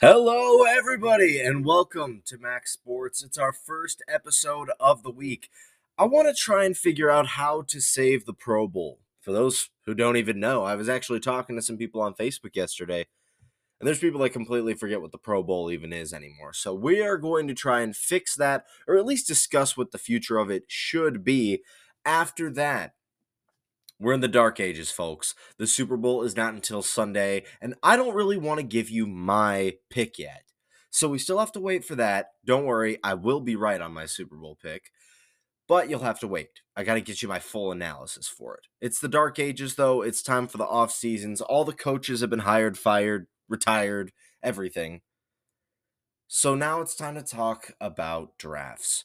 Hello, everybody, and welcome to Max'd Sports. It's our first episode of the week. I want to try and figure out how to save the Pro Bowl. For those who don't even know, I was actually talking to some people on Facebook yesterday, and there's people that completely forget what the Pro Bowl even is anymore. So we are going to try and fix that, or at least discuss what the future of it should be. After that, we're in the dark ages, folks. The Super Bowl is not until Sunday, and I don't really want to give you my pick yet. So we still have to wait for that. Don't worry, I will be right on my Super Bowl pick, but you'll have to wait. I got to get you my full analysis for it. It's the dark ages, though. It's time for the off seasons. All the coaches have been hired, fired, retired, everything. So now it's time to talk about drafts.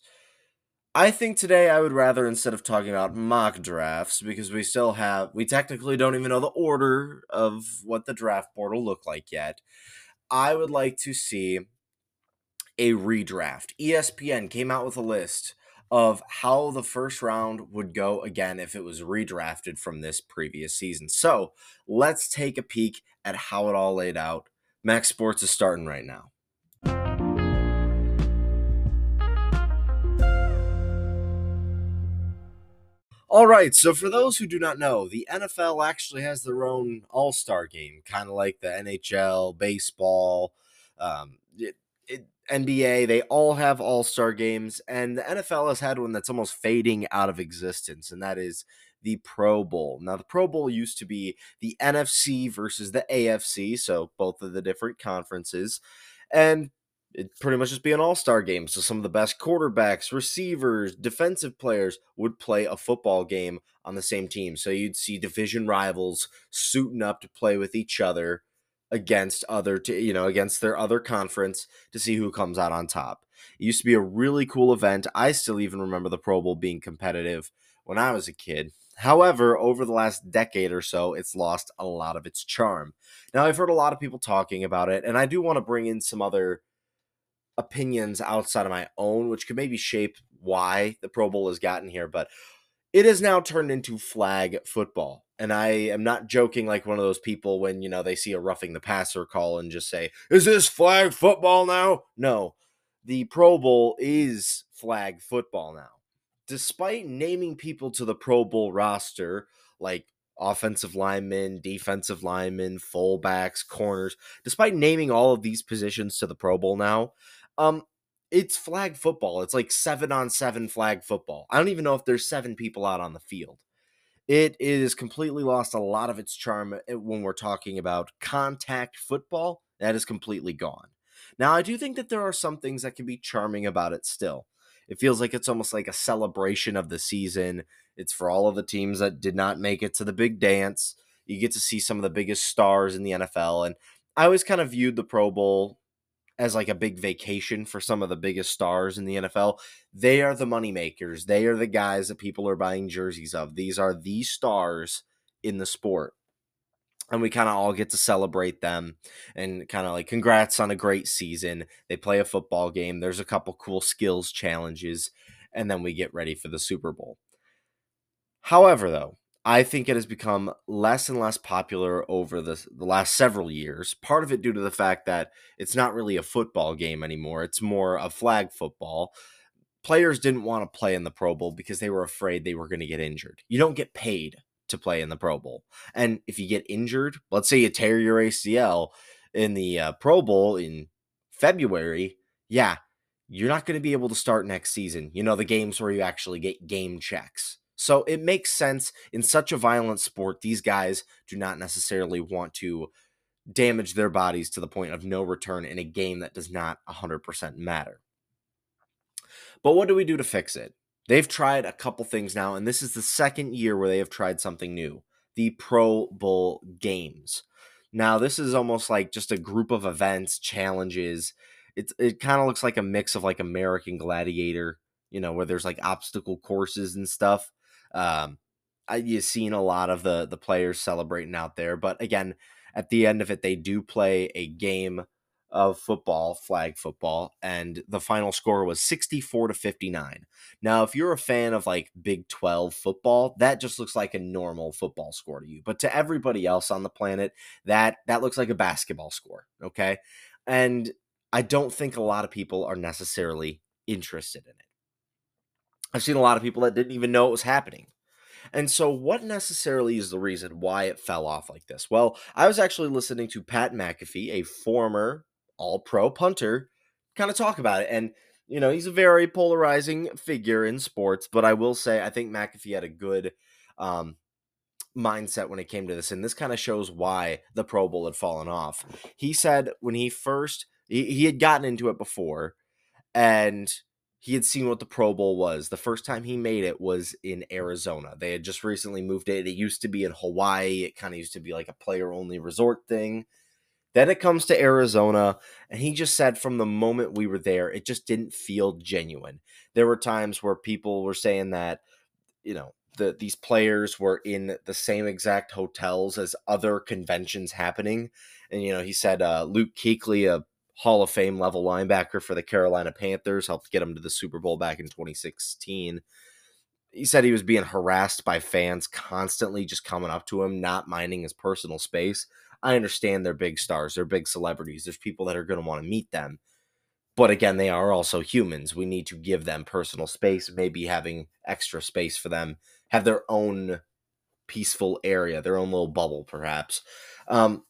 I think today I would rather instead of talking about mock drafts because we still have we technically don't even know the order of what the draft board will look like yet. I would like to see a redraft. ESPN came out with a list of how the first round would go again if it was redrafted from this previous season. So, let's take a peek at how it all laid out. Max'd Sports is starting right now. All right, so for those who do not know, the NFL actually has their own All Star game, kind of like the NHL, baseball, um, it, it, NBA. They all have All Star games, and the NFL has had one that's almost fading out of existence, and that is the Pro Bowl. Now, the Pro Bowl used to be the NFC versus the AFC, so both of the different conferences, and it'd pretty much just be an all-star game so some of the best quarterbacks receivers defensive players would play a football game on the same team so you'd see division rivals suiting up to play with each other against other t- you know against their other conference to see who comes out on top. It used to be a really cool event. I still even remember the pro bowl being competitive when i was a kid. However over the last decade or so it's lost a lot of its charm. Now i've heard a lot of people talking about it and i do want to bring in some other opinions outside of my own, which could maybe shape why the Pro Bowl has gotten here, but it has now turned into flag football. And I am not joking like one of those people when, you know, they see a roughing the passer call and just say, Is this flag football now? No. The Pro Bowl is flag football now. Despite naming people to the Pro Bowl roster, like offensive linemen, defensive linemen, fullbacks, corners, despite naming all of these positions to the Pro Bowl now, um, it's flag football. It's like seven on seven flag football. I don't even know if there's seven people out on the field. It is completely lost a lot of its charm eh, when we're talking about contact football. That is completely gone. Now, I do think that there are some things that can be charming about it still. It feels like it's almost like a celebration of the season. It's for all of the teams that did not make it to the big dance. You get to see some of the biggest stars in the NFL. And I always kind of viewed the Pro Bowl as like a big vacation for some of the biggest stars in the NFL. They are the money makers. They are the guys that people are buying jerseys of. These are the stars in the sport. And we kind of all get to celebrate them and kind of like congrats on a great season. They play a football game. There's a couple cool skills challenges and then we get ready for the Super Bowl. However, though, I think it has become less and less popular over the, the last several years. Part of it due to the fact that it's not really a football game anymore, it's more a flag football. Players didn't want to play in the Pro Bowl because they were afraid they were going to get injured. You don't get paid to play in the Pro Bowl. And if you get injured, let's say you tear your ACL in the uh, Pro Bowl in February, yeah, you're not going to be able to start next season. You know, the games where you actually get game checks. So it makes sense in such a violent sport, these guys do not necessarily want to damage their bodies to the point of no return in a game that does not 100% matter. But what do we do to fix it? They've tried a couple things now, and this is the second year where they have tried something new the Pro Bowl games. Now, this is almost like just a group of events, challenges. It, it kind of looks like a mix of like American Gladiator, you know, where there's like obstacle courses and stuff. Um, I, you've seen a lot of the the players celebrating out there, but again, at the end of it, they do play a game of football, flag football, and the final score was 64 to 59. Now, if you're a fan of like Big 12 football, that just looks like a normal football score to you. But to everybody else on the planet, that that looks like a basketball score, okay? And I don't think a lot of people are necessarily interested in it. I've seen a lot of people that didn't even know it was happening. And so, what necessarily is the reason why it fell off like this? Well, I was actually listening to Pat McAfee, a former all pro punter, kind of talk about it. And, you know, he's a very polarizing figure in sports, but I will say, I think McAfee had a good um, mindset when it came to this. And this kind of shows why the Pro Bowl had fallen off. He said when he first, he, he had gotten into it before, and he had seen what the Pro Bowl was. The first time he made it was in Arizona. They had just recently moved it. It used to be in Hawaii. It kind of used to be like a player only resort thing. Then it comes to Arizona, and he just said from the moment we were there, it just didn't feel genuine. There were times where people were saying that, you know, the, these players were in the same exact hotels as other conventions happening. And, you know, he said uh, Luke Kuechly, a Hall of Fame level linebacker for the Carolina Panthers, helped get him to the Super Bowl back in 2016. He said he was being harassed by fans constantly just coming up to him, not minding his personal space. I understand they're big stars, they're big celebrities. There's people that are going to want to meet them. But again, they are also humans. We need to give them personal space, maybe having extra space for them, have their own peaceful area, their own little bubble, perhaps. Um,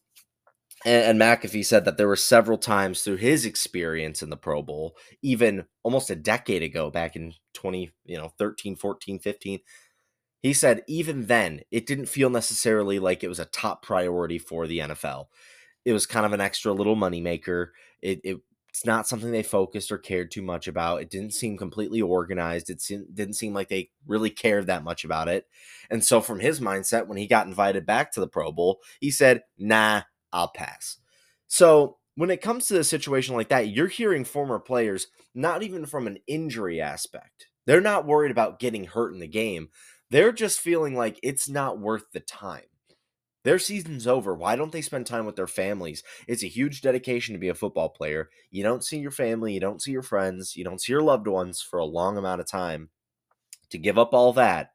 and, McAfee said that there were several times through his experience in the Pro Bowl, even almost a decade ago, back in 20, you know, 13, 14, 15. He said even then, it didn't feel necessarily like it was a top priority for the NFL. It was kind of an extra little moneymaker. It, it it's not something they focused or cared too much about. It didn't seem completely organized. It didn't seem like they really cared that much about it. And so, from his mindset, when he got invited back to the Pro Bowl, he said, Nah, I'll pass. So when it comes to a situation like that, you're hearing former players not even from an injury aspect. They're not worried about getting hurt in the game. They're just feeling like it's not worth the time. Their season's over. Why don't they spend time with their families? It's a huge dedication to be a football player. You don't see your family, you don't see your friends, you don't see your loved ones for a long amount of time. To give up all that,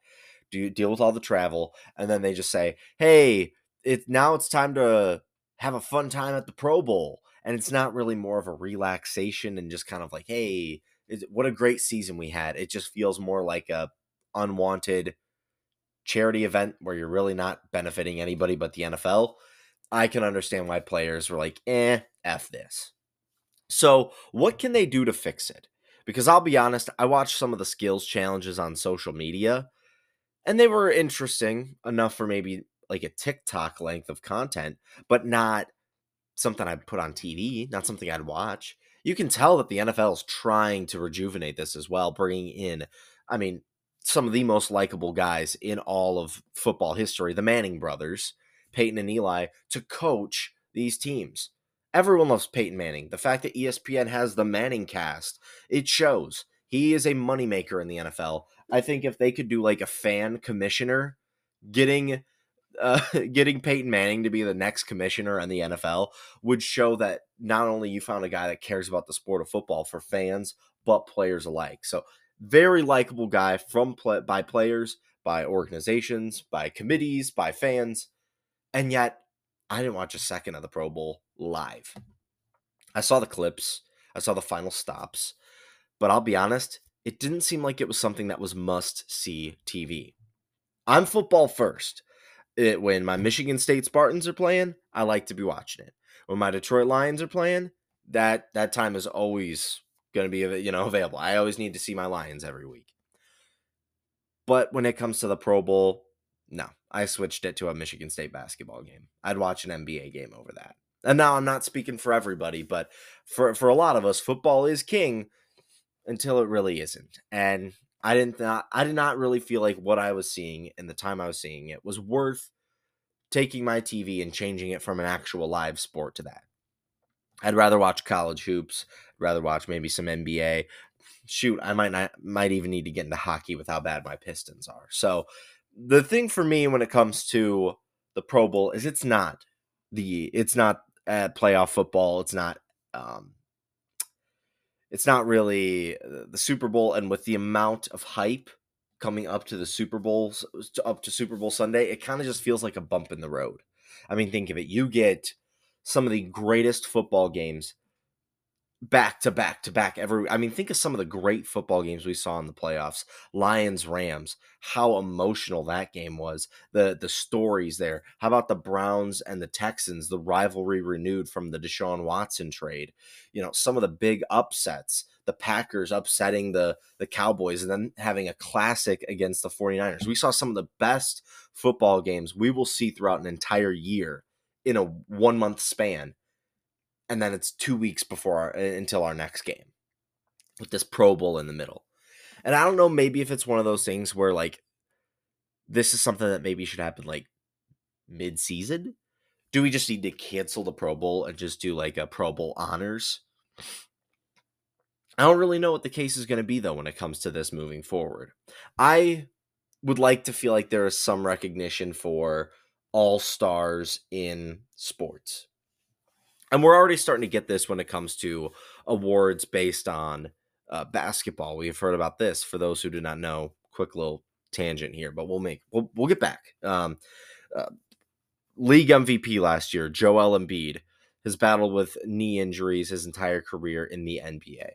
do deal with all the travel, and then they just say, "Hey, it now it's time to have a fun time at the Pro Bowl. And it's not really more of a relaxation and just kind of like, hey, what a great season we had. It just feels more like a unwanted charity event where you're really not benefiting anybody but the NFL. I can understand why players were like, eh, F this. So, what can they do to fix it? Because I'll be honest, I watched some of the skills challenges on social media, and they were interesting enough for maybe like a TikTok length of content, but not something I'd put on TV, not something I'd watch. You can tell that the NFL is trying to rejuvenate this as well, bringing in, I mean, some of the most likable guys in all of football history, the Manning brothers, Peyton and Eli, to coach these teams. Everyone loves Peyton Manning. The fact that ESPN has the ManningCast, it shows. He is a moneymaker in the NFL. I think if they could do like a fan commissioner, getting uh, getting Peyton Manning to be the next commissioner in the NFL would show that not only you found a guy that cares about the sport of football for fans but players alike. So very likable guy from by players, by organizations, by committees, by fans, and yet I didn't watch a second of the Pro Bowl live. I saw the clips, I saw the final stops, but I'll be honest, it didn't seem like it was something that was must see TV. I'm football first it, when my Michigan State Spartans are playing, I like to be watching it. When my Detroit Lions are playing, that that time is always going to be you know available. I always need to see my Lions every week. But when it comes to the Pro Bowl, no, I switched it to a Michigan State basketball game. I'd watch an NBA game over that. And now I'm not speaking for everybody, but for for a lot of us, football is king until it really isn't. And I didn't th- I did not really feel like what I was seeing in the time I was seeing it was worth taking my TV and changing it from an actual live sport to that. I'd rather watch college hoops, rather watch maybe some NBA. Shoot, I might not might even need to get into hockey with how bad my Pistons are. So the thing for me when it comes to the Pro Bowl is it's not the it's not uh, playoff football. It's not um, it's not really uh, the Super Bowl, and with the amount of hype coming up to the Super Bowls, up to Super Bowl Sunday, it kind of just feels like a bump in the road. I mean, think of it. You get some of the greatest football games back to back to back every I mean think of some of the great football games we saw in the playoffs. Lions Rams, how emotional that game was. The the stories there. How about the Browns and the Texans, the rivalry renewed from the Deshaun Watson trade. You know, some of the big upsets, the Packers upsetting the the Cowboys and then having a classic against the 49ers. We saw some of the best football games we will see throughout an entire year in a one month span and then it's two weeks before our, uh, until our next game with this Pro Bowl in the middle. And I don't know, maybe if it's one of those things where like this is something that maybe should happen like mid season. Do we just need to cancel the Pro Bowl and just do like a Pro Bowl honors? I don't really know what the case is going to be though when it comes to this moving forward. I would like to feel like there is some recognition for all stars in sports and we're already starting to get this when it comes to awards based on uh, basketball. We've heard about this. For those who do not know, quick little tangent here, but we'll make we'll we'll get back. Um, uh, league MVP last year, Joel Embiid, has battled with knee injuries his entire career in the NBA.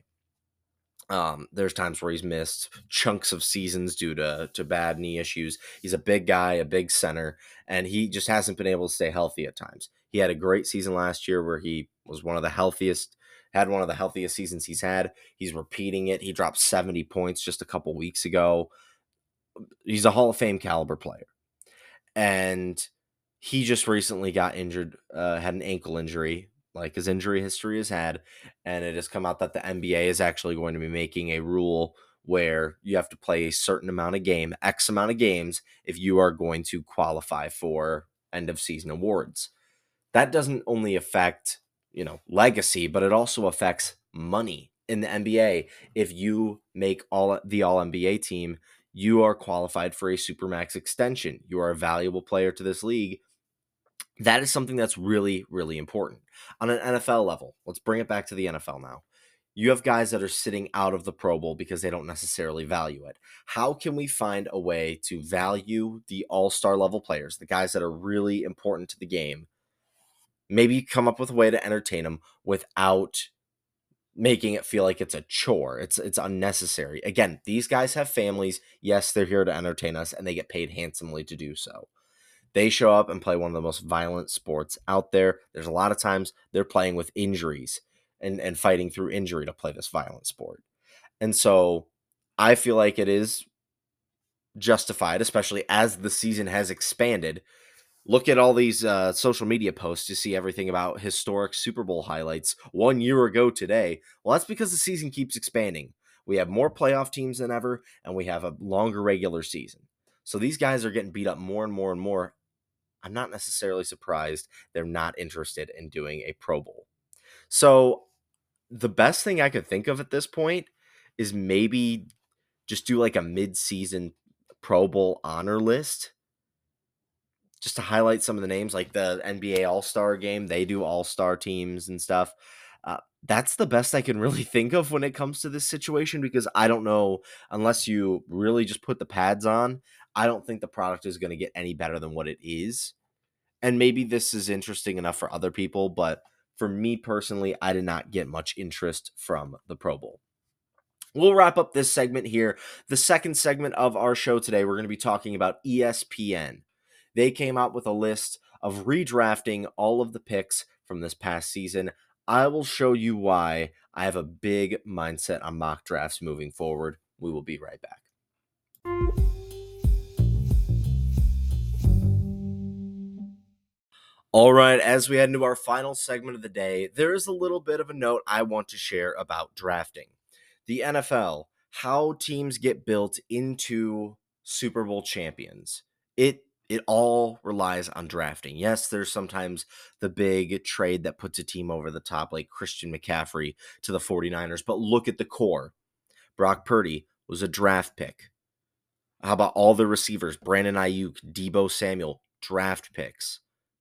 Um, there's times where he's missed chunks of seasons due to to bad knee issues. He's a big guy, a big center, and he just hasn't been able to stay healthy at times. He had a great season last year where he was one of the healthiest, had one of the healthiest seasons he's had. He's repeating it. He dropped 70 points just a couple weeks ago. He's a Hall of Fame caliber player. And he just recently got injured, uh, had an ankle injury like his injury history has had. And it has come out that the NBA is actually going to be making a rule where you have to play a certain amount of game, X amount of games, if you are going to qualify for end of season awards. That doesn't only affect, you know, legacy, but it also affects money in the NBA. If you make all the all NBA team, you are qualified for a supermax extension. You are a valuable player to this league that is something that's really, really important. On an NFL level, let's bring it back to the NFL now. You have guys that are sitting out of the Pro Bowl because they don't necessarily value it. How can we find a way to value the all star level players, the guys that are really important to the game? Maybe come up with a way to entertain them without making it feel like it's a chore. It's it's unnecessary. Again, these guys have families. Yes, they're here to entertain us and they get paid handsomely to do so. They show up and play one of the most violent sports out there. There's a lot of times they're playing with injuries and, and fighting through injury to play this violent sport. And so I feel like it is justified, especially as the season has expanded. Look at all these uh, social media posts to see everything about historic Super Bowl highlights one year ago today. Well, that's because the season keeps expanding. We have more playoff teams than ever, and we have a longer regular season. So these guys are getting beat up more and more and more. I'm not necessarily surprised they're not interested in doing a Pro Bowl. So the best thing I could think of at this point is maybe just do like a mid-season Pro Bowl honor list just to highlight some of the names like the NBA All-Star game, they do All-Star teams and stuff. Uh, that's the best I can really think of when it comes to this situation because I don't know unless you really just put the pads on. I don't think the product is going to get any better than what it is. And maybe this is interesting enough for other people, but for me personally, I did not get much interest from the Pro Bowl. We'll wrap up this segment here. The second segment of our show today, we're going to be talking about ESPN. They came out with a list of redrafting all of the picks from this past season. I will show you why I have a big mindset on mock drafts moving forward. We will be right back. All right, as we head into our final segment of the day, there is a little bit of a note I want to share about drafting. The NFL, how teams get built into Super Bowl champions. It it all relies on drafting. Yes, there's sometimes the big trade that puts a team over the top, like Christian McCaffrey to the 49ers, but look at the core. Brock Purdy was a draft pick. How about all the receivers? Brandon Aiyuk, Deebo Samuel, draft picks.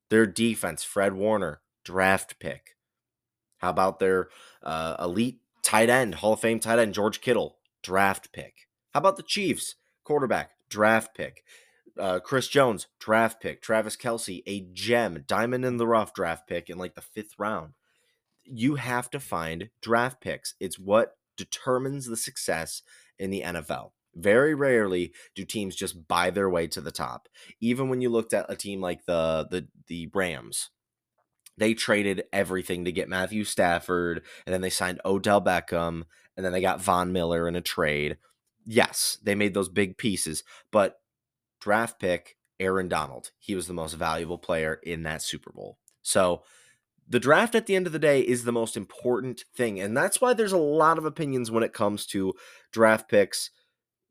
Their defense, Fred Warner, draft pick. How about their uh, elite tight end, Hall of Fame tight end, George Kittle, draft pick? How about the Chiefs, quarterback, draft pick? Uh, Chris Jones, draft pick. Travis Kelce, a gem, diamond in the rough draft pick in like the fifth round. you have to find draft picks. It's what determines the success in the NFL. Very rarely do teams just buy their way to the top. Even when you looked at a team like the the the Rams, they traded everything to get Matthew Stafford, and then they signed Odell Beckham, and then they got Von Miller in a trade. Yes, they made those big pieces, but draft pick Aaron Donald, he was the most valuable player in that Super Bowl. So the draft at the end of the day is the most important thing. And that's why there's a lot of opinions when it comes to draft picks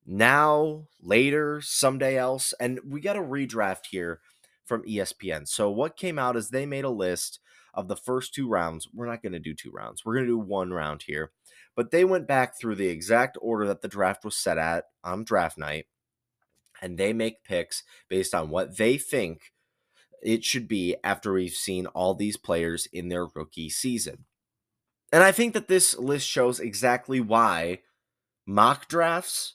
now, later, someday else. And we got a redraft here from ESPN. So what came out is they made a list of the first two rounds. We're not going to do two rounds. We're going to do one round here. But they went back through the exact order that the draft was set at on draft night and they make picks based on what they think it should be after we've seen all these players in their rookie season. And I think that this list shows exactly why mock drafts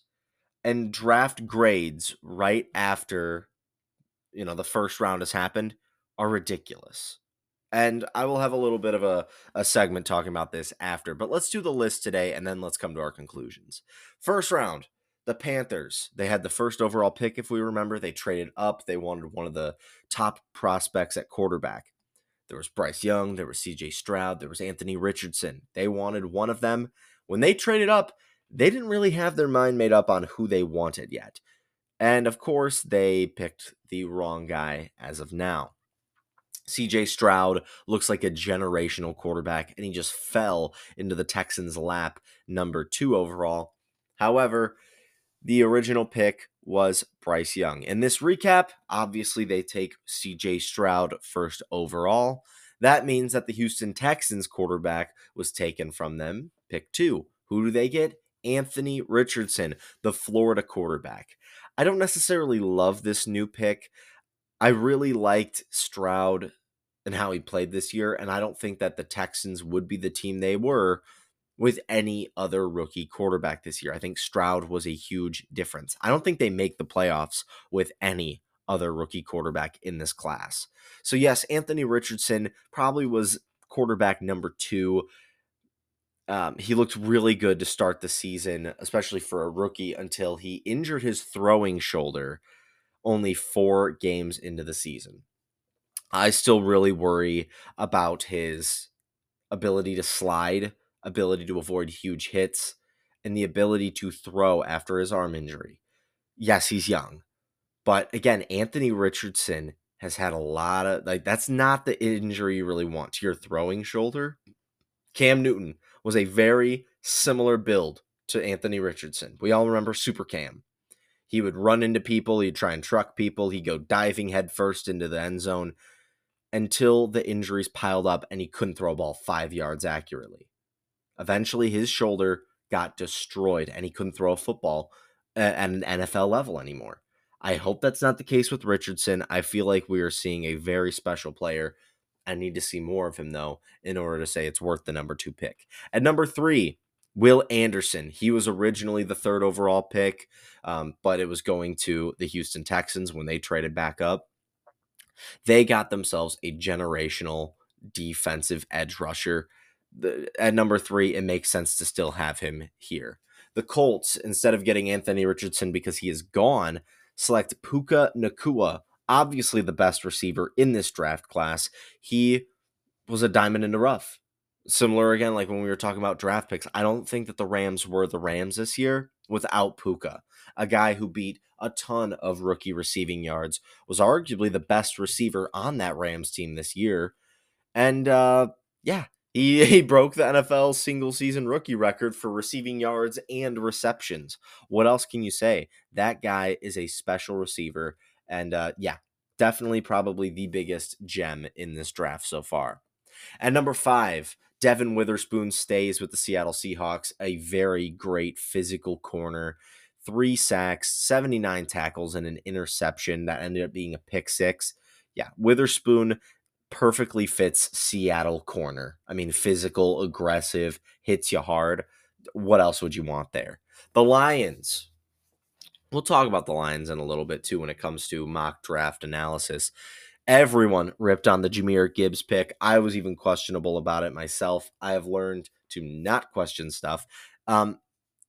and draft grades right after you know the first round has happened are ridiculous. And I will have a little bit of a, a segment talking about this after, but let's do the list today and then let's come to our conclusions. First round, the Panthers, they had the first overall pick, if we remember. They traded up. They wanted one of the top prospects at quarterback. There was Bryce Young, there was CJ Stroud, there was Anthony Richardson. They wanted one of them. When they traded up, they didn't really have their mind made up on who they wanted yet. And of course, they picked the wrong guy as of now. CJ Stroud looks like a generational quarterback, and he just fell into the Texans' lap, number two overall. However, the original pick was Bryce Young. In this recap, obviously they take CJ Stroud first overall. That means that the Houston Texans quarterback was taken from them, pick two. Who do they get? Anthony Richardson, the Florida quarterback. I don't necessarily love this new pick. I really liked Stroud and how he played this year, and I don't think that the Texans would be the team they were with any other rookie quarterback this year. I think Stroud was a huge difference. I don't think they make the playoffs with any other rookie quarterback in this class. So, yes, Anthony Richardson probably was quarterback number two. Um, he looked really good to start the season, especially for a rookie, until he injured his throwing shoulder only four games into the season. I still really worry about his ability to slide ability to avoid huge hits, and the ability to throw after his arm injury. Yes, he's young. But again, Anthony Richardson has had a lot of like that's not the injury you really want to your throwing shoulder. Cam Newton was a very similar build to Anthony Richardson. We all remember Super Cam. He would run into people, he'd try and truck people, he'd go diving headfirst into the end zone until the injuries piled up and he couldn't throw a ball five yards accurately. Eventually, his shoulder got destroyed and he couldn't throw a football at an NFL level anymore. I hope that's not the case with Richardson. I feel like we are seeing a very special player. I need to see more of him, though, in order to say it's worth the number two pick. At number three, Will Anderson. He was originally the third overall pick, um, but it was going to the Houston Texans when they traded back up. They got themselves a generational defensive edge rusher the, at number three, it makes sense to still have him here. The Colts, instead of getting Anthony Richardson because he is gone, select Puka Nacua, obviously the best receiver in this draft class. He was a diamond in the rough. Similar again, like when we were talking about draft picks, I don't think that the Rams were the Rams this year without Puka, a guy who beat a ton of rookie receiving yards, was arguably the best receiver on that Rams team this year. And uh, yeah, he, he broke the NFL single season rookie record for receiving yards and receptions. What else can you say? That guy is a special receiver. And uh, yeah, definitely probably the biggest gem in this draft so far. And number five, Devon Witherspoon stays with the Seattle Seahawks, a very great physical corner. Three sacks, 79 tackles, and an interception that ended up being a pick six. Yeah, Witherspoon perfectly fits Seattle corner. I mean, physical, aggressive, hits you hard. What else would you want there? The Lions. We'll talk about the Lions in a little bit too when it comes to mock draft analysis. Everyone ripped on the Jahmyr Gibbs pick. I was even questionable about it myself. I have learned to not question stuff. Um,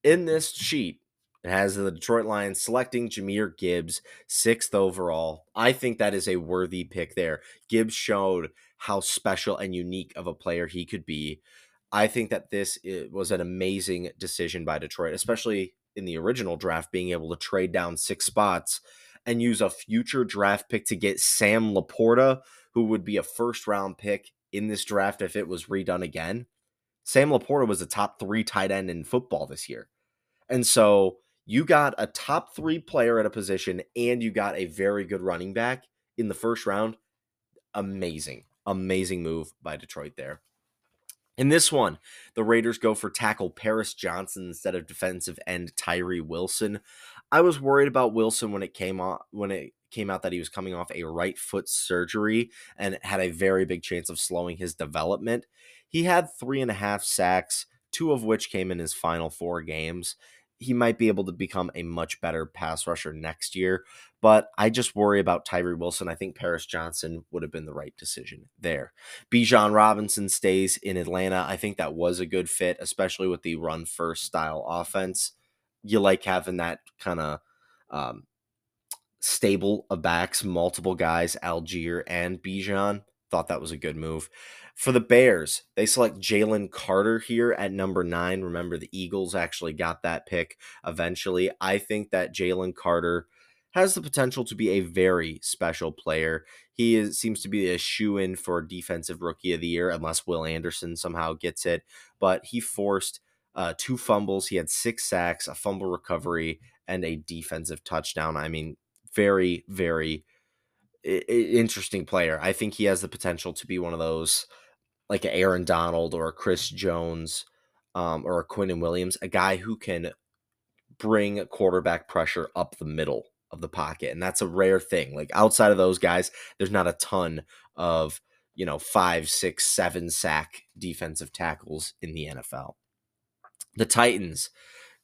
in this sheet, it has the Detroit Lions selecting Jahmyr Gibbs, sixth overall. I think that is a worthy pick there. Gibbs showed how special and unique of a player he could be. I think that this was an amazing decision by Detroit, especially in the original draft, being able to trade down six spots and use a future draft pick to get Sam LaPorta, who would be a first round pick in this draft if it was redone again. Sam LaPorta was a top three tight end in football this year. And so you got a top three player at a position and you got a very good running back in the first round. Amazing, amazing move by Detroit there. In this one, the Raiders go for tackle Paris Johnson instead of defensive end Tyree Wilson. I was worried about Wilson when it came on when it came out that he was coming off a right foot surgery and had a very big chance of slowing his development. He had three and a half sacks, two of which came in his final four games he might be able to become a much better pass rusher next year. But I just worry about Tyree Wilson. I think Paris Johnson would have been the right decision there. Bijan Robinson stays in Atlanta. I think that was a good fit, especially with the run first style offense. You like having that kind of um, stable of backs, multiple guys, Allgeier and Bijan. Thought that was a good move. For the Bears, they select Jalen Carter here at number nine. Remember, the Eagles actually got that pick eventually. I think that Jalen Carter has the potential to be a very special player. He is, seems to be a shoe in for defensive rookie of the year, unless Will Anderson somehow gets it. But he forced uh, two fumbles. He had six sacks, a fumble recovery, and a defensive touchdown. I mean, very, very interesting player. I think he has the potential to be one of those like Aaron Donald or Chris Jones um, or a Quinnen Williams, a guy who can bring quarterback pressure up the middle of the pocket. And that's a rare thing. Like outside of those guys, there's not a ton of, you know, five, six, seven sack defensive tackles in the NFL. The Titans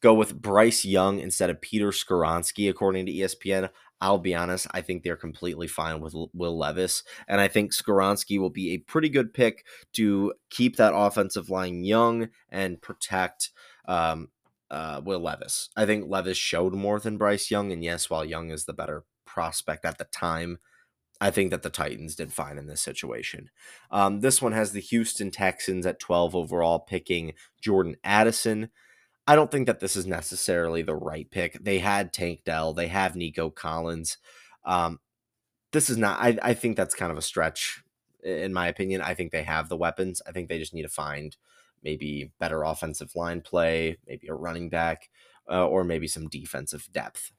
go with Bryce Young instead of Peter Skoronski, according to ESPN. I'll be honest, I think they're completely fine with Will Levis. And I think Skoronski will be a pretty good pick to keep that offensive line young and protect um, uh, Will Levis. I think Levis showed more than Bryce Young. And yes, while Young is the better prospect at the time, I think that the Titans did fine in this situation. Um, this one has the Houston Texans at 12 overall, picking Jordan Addison. I don't think that this is necessarily the right pick. They had Tank Dell, they have Nico Collins. Um, this is not. I, I think that's kind of a stretch, in my opinion. I think they have the weapons. I think they just need to find maybe better offensive line play, maybe a running back, uh, or maybe some defensive depth.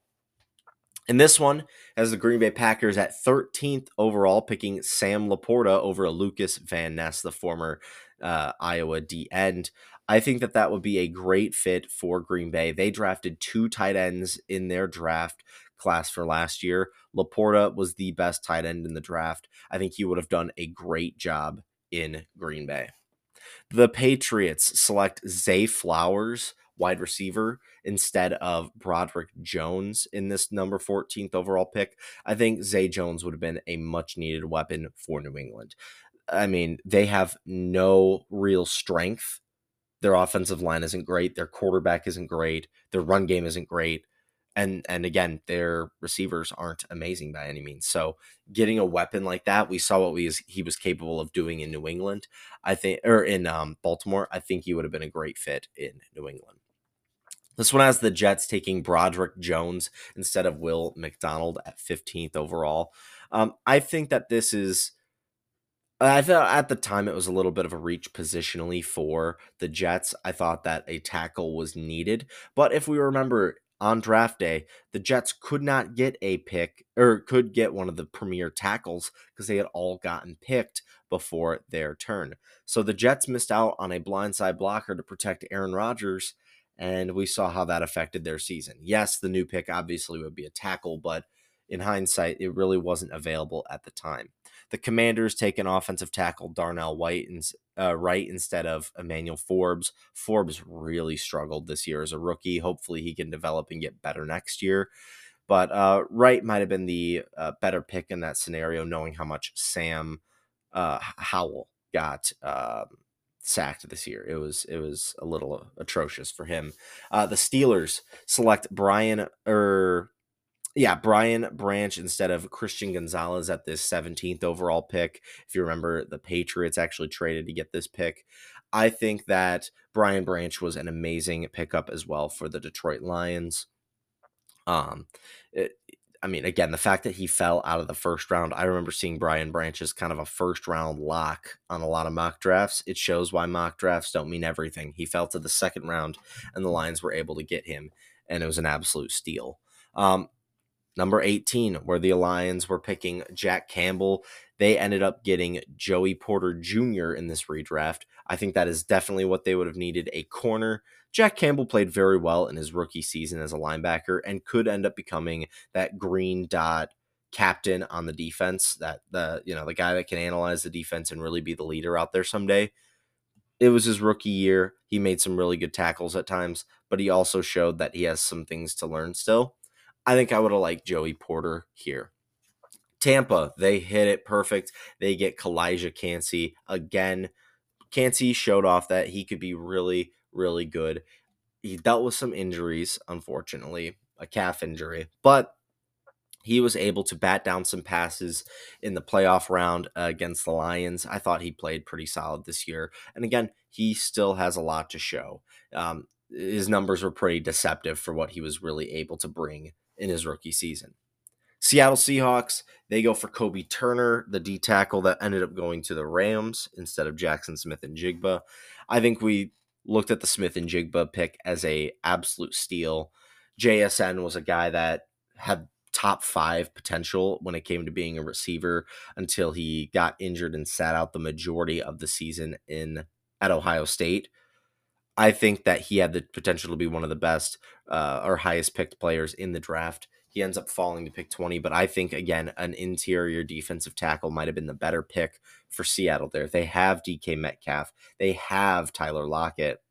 And this one has the Green Bay Packers at 13th overall, picking Sam LaPorta over Lukas Van Ness, the former uh, Iowa D end. I think that that would be a great fit for Green Bay. They drafted two tight ends in their draft class for last year. LaPorta was the best tight end in the draft. I think he would have done a great job in Green Bay. The Patriots select Zay Flowers, wide receiver, instead of Broderick Jones in this number 14th overall pick. I think Zay Jones would have been a much needed weapon for New England. I mean, they have no real strength their offensive line isn't great. Their quarterback isn't great. Their run game isn't great. And and again, their receivers aren't amazing by any means. So getting a weapon like that, we saw what we he was capable of doing in New England. I think, or in um, Baltimore. I think he would have been a great fit in New England. This one has the Jets taking Broderick Jones instead of Will McDonald at 15th overall. Um, I think that this is I thought at the time it was a little bit of a reach positionally for the Jets. I thought that a tackle was needed. But if we remember on draft day, the Jets could not get a pick or could get one of the premier tackles because they had all gotten picked before their turn. So the Jets missed out on a blindside blocker to protect Aaron Rodgers, and we saw how that affected their season. Yes, the new pick obviously would be a tackle, but in hindsight, it really wasn't available at the time. The Commanders take an offensive tackle, Darnell Wright, and uh, Wright instead of Emmanuel Forbes. Forbes really struggled this year as a rookie. Hopefully, he can develop and get better next year. But uh, Wright might have been the uh, better pick in that scenario, knowing how much Sam uh, Howell got um, sacked this year. It was it was a little atrocious for him. Uh, the Steelers select Brian or er, yeah, Brian Branch instead of Christian Gonzalez at this 17th overall pick. If you remember, the Patriots actually traded to get this pick. I think that Brian Branch was an amazing pickup as well for the Detroit Lions. Um, it, I mean, again, the fact that he fell out of the first round, I remember seeing Brian Branch as kind of a first round lock on a lot of mock drafts. It shows why mock drafts don't mean everything. He fell to the second round, and the Lions were able to get him, and it was an absolute steal. Um, number 18, where the Lions were picking Jack Campbell. They ended up getting Joey Porter Jr. in this redraft. I think that is definitely what they would have needed a corner. Jack Campbell played very well in his rookie season as a linebacker and could end up becoming that green dot captain on the defense, that the you know, the guy that can analyze the defense and really be the leader out there someday. It was his rookie year. He made some really good tackles at times, but he also showed that he has some things to learn still. I think I would have liked Joey Porter here. Tampa, they hit it perfect. They get Calijah Kancey again. Kancey showed off that he could be really, really good. He dealt with some injuries, unfortunately, a calf injury, but he was able to bat down some passes in the playoff round uh, against the Lions. I thought he played pretty solid this year. And again, he still has a lot to show. Um, his numbers were pretty deceptive for what he was really able to bring in his rookie season. Seattle Seahawks, they go for Kobie Turner, the D tackle that ended up going to the Rams instead of Jackson Smith-Njigba. I think we looked at the Smith-Njigba pick as a absolute steal. JSN was a guy that had top five potential when it came to being a receiver until he got injured and sat out the majority of the season in at Ohio State. I think that he had the potential to be one of the best uh, or highest picked players in the draft. He ends up falling to pick 20, but I think, again, an interior defensive tackle might have been the better pick for Seattle there. They have DK Metcalf, they have Tyler Lockett.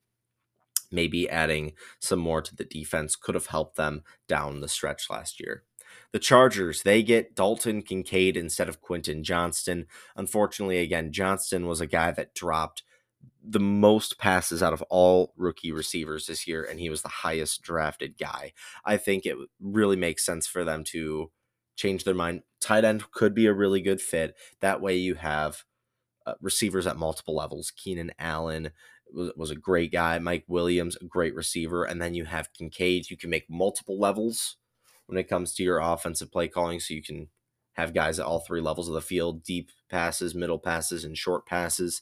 Maybe adding some more to the defense could have helped them down the stretch last year. The Chargers, they get Dalton Kincaid instead of Quentin Johnston. Unfortunately, again, Johnston was a guy that dropped the most passes out of all rookie receivers this year, and he was the highest drafted guy. I think it really makes sense for them to change their mind. Tight end could be a really good fit. That way, you have uh, receivers at multiple levels. Keenan Allen was, was a great guy. Mike Williams, a great receiver. And then you have Kincaid. You can make multiple levels when it comes to your offensive play calling. So you can have guys at all three levels of the field deep passes, middle passes, and short passes.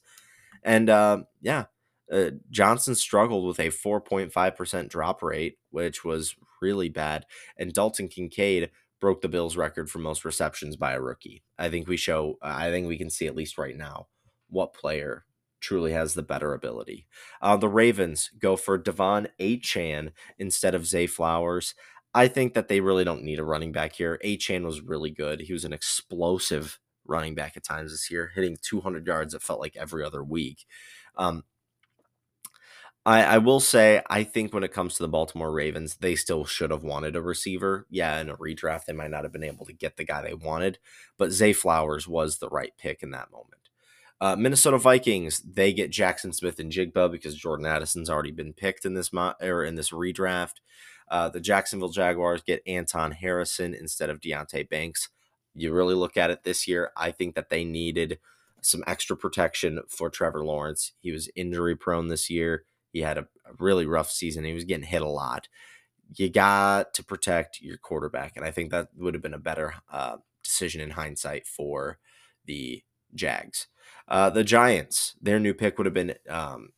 And uh, yeah, uh, Johnson struggled with a 4.5% drop rate, which was really bad. And Dalton Kincaid broke the Bills record for most receptions by a rookie. I think we show, I think we can see at least right now what player truly has the better ability. Uh, the Ravens go for De'Von Achane instead of Zay Flowers. I think that they really don't need a running back here. Achane was really good. He was an explosive running back at times this year, hitting 200 yards. It felt like every other week. Um, I, I will say, I think when it comes to the Baltimore Ravens, they still should have wanted a receiver. Yeah, in a redraft, they might not have been able to get the guy they wanted, but Zay Flowers was the right pick in that moment. Uh, Minnesota Vikings, they get Jackson Smith-Njigba because Jordan Addison's already been picked in this mo- or in this redraft. Uh, the Jacksonville Jaguars get Anton Harrison instead of Deonte Banks you really look at it this year, I think that they needed some extra protection for Trevor Lawrence. He was injury prone this year. He had a, a really rough season. He was getting hit a lot. You got to protect your quarterback, and I think that would have been a better uh, decision in hindsight for the Jags. Uh, the Giants, their new pick would have been um,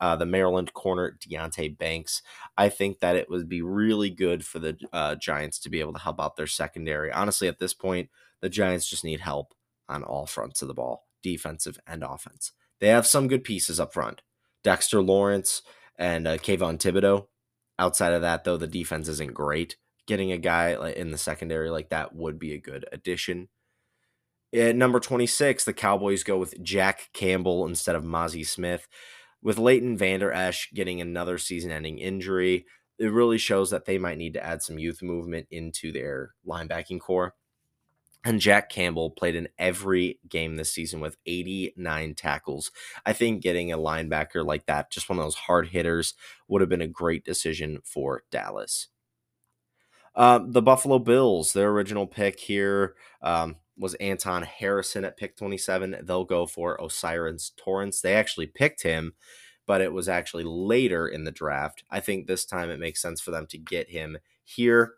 uh, the Maryland corner Deonte Banks. I think that it would be really good for the uh, Giants to be able to help out their secondary. Honestly, at this point, the Giants just need help on all fronts of the ball, defensive and offense. They have some good pieces up front. Dexter Lawrence and uh, Kayvon Thibodeaux. Outside of that, though, the defense isn't great. Getting a guy in the secondary like that would be a good addition. At number 26, the Cowboys go with Jack Campbell instead of Mazi Smith. With Leighton Vander Esch getting another season ending injury, it really shows that they might need to add some youth movement into their linebacking core. And Jack Campbell played in every game this season with 89 tackles. I think getting a linebacker like that, just one of those hard hitters, would have been a great decision for Dallas. Uh, the Buffalo Bills, their original pick here um, was Anton Harrison at pick 27. They'll go for O'Cyrus Torrence. They actually picked him, but it was actually later in the draft. I think this time it makes sense for them to get him here.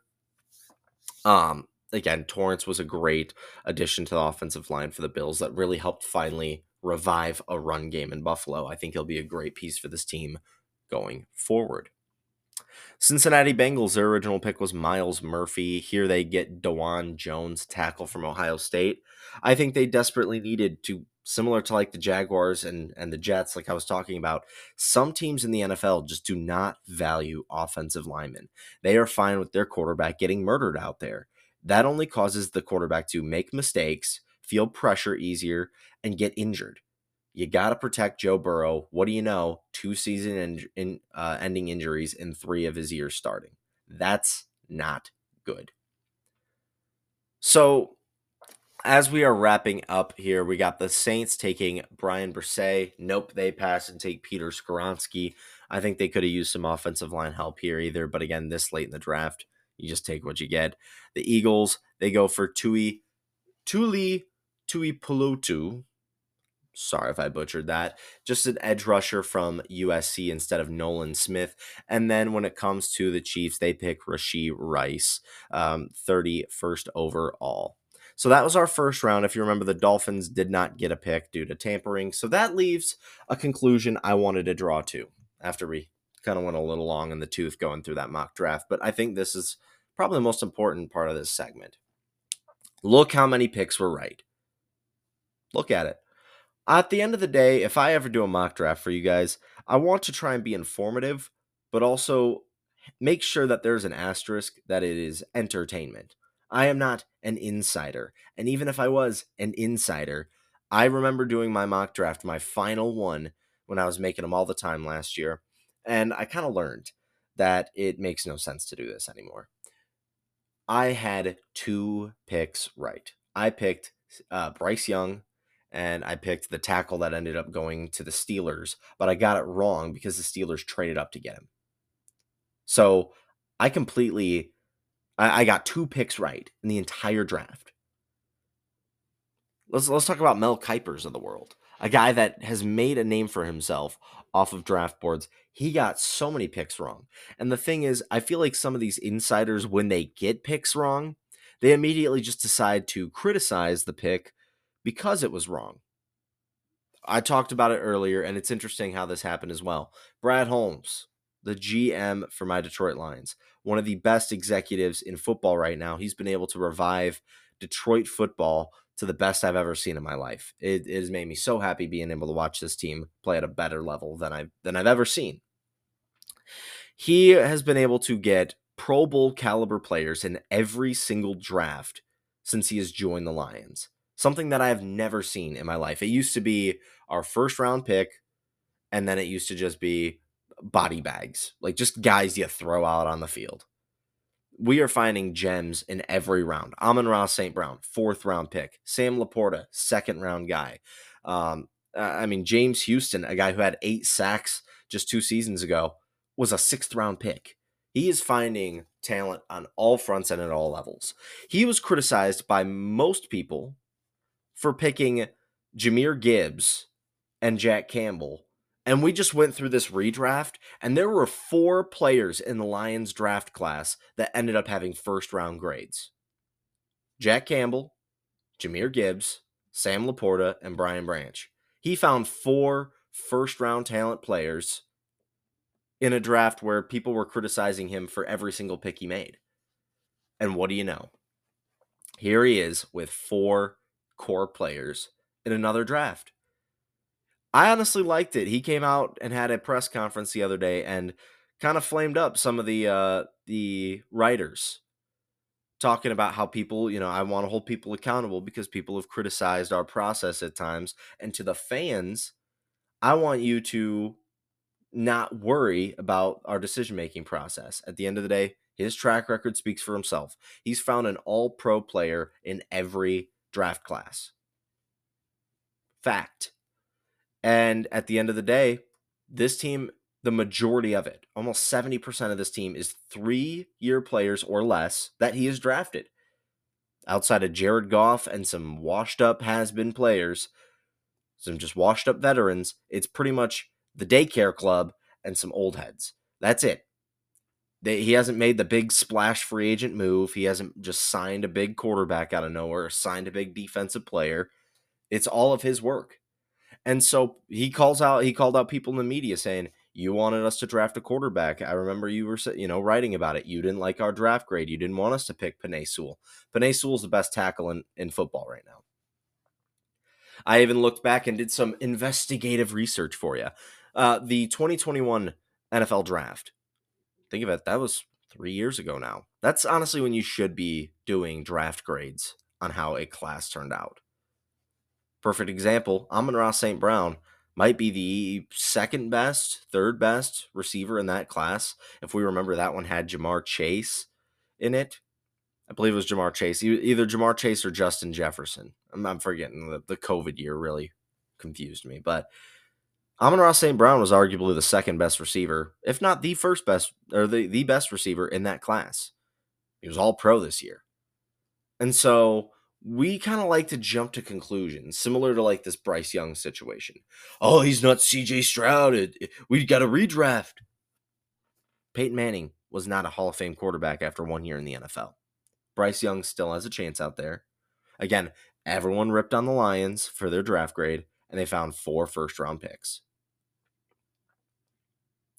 Um, again, Torrence was a great addition to the offensive line for the Bills that really helped finally revive a run game in Buffalo. I think he'll be a great piece for this team going forward. Cincinnati Bengals, their original pick was Myles Murphy. Here they get Dawand Jones, tackle from Ohio State. I think they desperately needed to, similar to like the Jaguars and, and the Jets, like I was talking about, some teams in the NFL just do not value offensive linemen. They are fine with their quarterback getting murdered out there. That only causes the quarterback to make mistakes, feel pressure easier, and get injured. You got to protect Joe Burrow. What do you know? Two season in, in uh, ending injuries in three of his years starting. That's not good. So, as we are wrapping up here, we got the Saints taking Bryan Bresee. Nope, they pass and take Peter Skoronski. I think they could have used some offensive line help here either, but again, this late in the draft, you just take what you get. The Eagles, they go for Tui Tuli Tui Pulutu sorry if I butchered that. Just an edge rusher from USC instead of Nolan Smith. And then when it comes to the Chiefs, they pick Rashee Rice, um, 31st overall. So that was our first round. If you remember, the Dolphins did not get a pick due to tampering. So that leaves a conclusion I wanted to draw to after we kind of went a little long in the tooth going through that mock draft. But I think this is probably the most important part of this segment. Look how many picks were right. Look at it. At the end of the day, if I ever do a mock draft for you guys, I want to try and be informative, but also make sure that there's an asterisk that it is entertainment. I am not an insider. And even if I was an insider, I remember doing my mock draft, my final one, when I was making them all the time last year. And I kind of learned that it makes no sense to do this anymore. I had two picks right. I picked uh, Bryce Young and I picked the tackle that ended up going to the Steelers, but I got it wrong because the Steelers traded up to get him. So I completely, I, I got two picks right in the entire draft. Let's let's talk about Mel Kipers of the world, a guy that has made a name for himself off of draft boards. He got so many picks wrong, and the thing is, I feel like some of these insiders, when they get picks wrong, they immediately just decide to criticize the pick because it was wrong. I talked about it earlier, and it's interesting how this happened as well. Brad Holmes, the GM for my Detroit Lions, one of the best executives in football right now. He's been able to revive Detroit football to the best I've ever seen in my life. It, it, has made me so happy being able to watch this team play at a better level than I've than I've ever seen. He has been able to get Pro Bowl caliber players in every single draft since he has joined the Lions something that I have never seen in my life. It used to be our first round pick, and then it used to just be body bags, like just guys you throw out on the field. We are finding gems in every round. Amon-Ra St. Brown, fourth round pick. Sam LaPorta, second round guy. Um, I mean, James Houston, a guy who had eight sacks just two seasons ago, was a sixth round pick. He is finding talent on all fronts and at all levels. He was criticized by most people for picking Jahmyr Gibbs and Jack Campbell. And we just went through this redraft, and there were four players in the Lions draft class that ended up having first round grades Jack Campbell, Jahmyr Gibbs, Sam LaPorta, and Brian Branch. He found four first round talent players in a draft where people were criticizing him for every single pick he made. And what do you know? Here he is with four core players in another draft. I honestly liked it. He came out and had a press conference the other day and kind of flamed up some of the uh, the writers talking about how people, you know, I want to hold people accountable because people have criticized our process at times and to the fans, I want you to not worry about our decision making process. At the end of the day, his track record speaks for himself. He's found an all pro player in every draft class. Fact. And at the end of the day, this team, the majority of it, almost 70% of this team is three year players or less that he has drafted. Outside of Jared Goff and some washed up has been players, some just washed up veterans, it's pretty much the daycare club and some old heads. That's it. They, he hasn't made the big splash free agent move. He hasn't just signed a big quarterback out of nowhere signed a big defensive player. It's all of his work. And so he calls out he called out people in the media saying, "You wanted us to draft a quarterback. I remember you were you know writing about it. You didn't like our draft grade. You didn't want us to pick Penei Sewell. Penei Sewell's the best tackle in, in football right now. I even looked back and did some investigative research for you. Uh, the 2021 NFL draft. Think of it, that was three years ago now. That's honestly when you should be doing draft grades on how a class turned out. Perfect example Amon-Ra St. Brown might be the second best, third best receiver in that class. If we remember, that one had Ja'Marr Chase in it. I believe it was Ja'Marr Chase, either Ja'Marr Chase or Justin Jefferson. I'm, I'm forgetting the, the COVID year really confused me, but Amon-Ra St. Brown was arguably the second best receiver, if not the first best or the, the best receiver in that class. He was all pro this year. And so we kind of like to jump to conclusions, similar to like this Bryce Young situation. Oh, he's not CJ Stroud. We've got a redraft. Peyton Manning was not a Hall of Fame quarterback after one year in the NFL. Bryce Young still has a chance out there. Again, everyone ripped on the Lions for their draft grade, and they found four first round picks.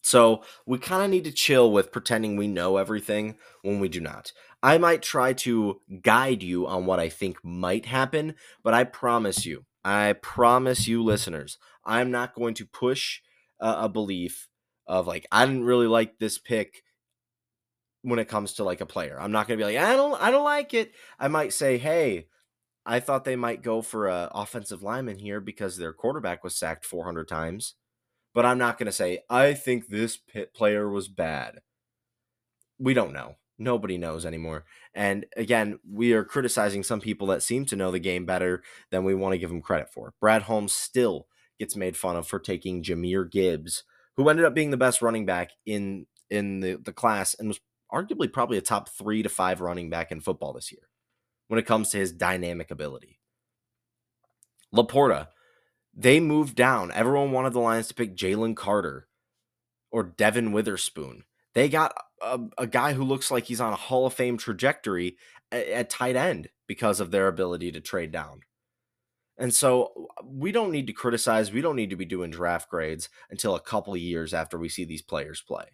So we kind of need to chill with pretending we know everything when we do not. I might try to guide you on what I think might happen, but I promise you, I promise you, listeners, I'm not going to push a, belief of like, I didn't really like this pick when it comes to like a player. I'm not going to be like, I don't, I don't like it. I might say, hey, I thought they might go for a offensive lineman here because their quarterback was sacked 400 times but I'm not going to say, I think this player was bad. We don't know. Nobody knows anymore. And again, we are criticizing some people that seem to know the game better than we want to give them credit for. Brad Holmes still gets made fun of for taking Jahmyr Gibbs, who ended up being the best running back in in the, the class and was arguably probably a top three to five running back in football this year when it comes to his dynamic ability. Laporta, they moved down. Everyone wanted the Lions to pick Jalen Carter or Devon Witherspoon. They got a, a, guy who looks like he's on a Hall of Fame trajectory at, at tight end because of their ability to trade down. And so we don't need to criticize, we don't need to be doing draft grades until a couple years after we see these players play.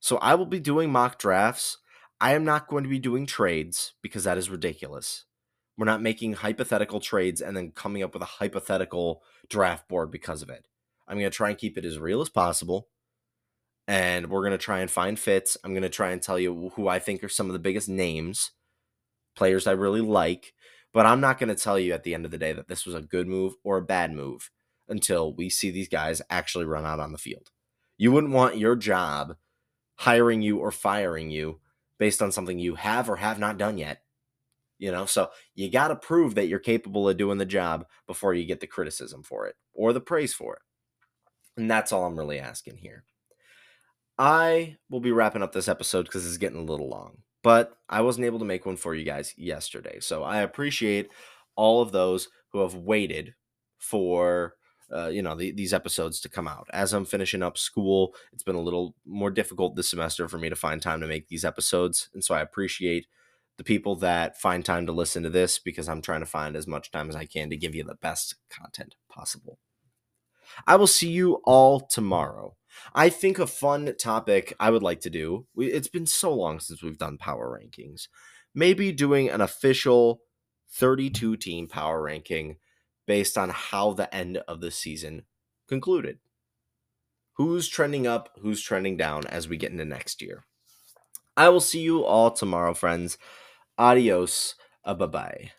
So I will be doing mock drafts. I am not going to be doing trades because that is ridiculous. We're not making hypothetical trades and then coming up with a hypothetical draft board because of it. I'm going to try and keep it as real as possible. And we're going to try and find fits. I'm going to try and tell you who I think are some of the biggest names, players I really like. But I'm not going to tell you at the end of the day that this was a good move or a bad move until we see these guys actually run out on the field. You wouldn't want your job hiring you or firing you based on something you have or have not done yet you know so you got to prove that you're capable of doing the job before you get the criticism for it or the praise for it. And that's all i'm really asking here. I will be wrapping up this episode because it's getting a little long but i wasn't able to make one for you guys yesterday so i appreciate all of those who have waited for uh, you know the, these episodes to come out. As i'm finishing up school it's been a little more difficult this semester for me to find time to make these episodes and so i appreciate the people that find time to listen to this because I'm trying to find as much time as I can to give you the best content possible. I will see you all tomorrow. I think a fun topic I would like to do, it's been so long since we've done power rankings. Maybe doing an official 32 team power ranking based on how the end of the season concluded. Who's trending up, who's trending down as we get into next year. I will see you all tomorrow, friends. Adios. Uh, bye bye.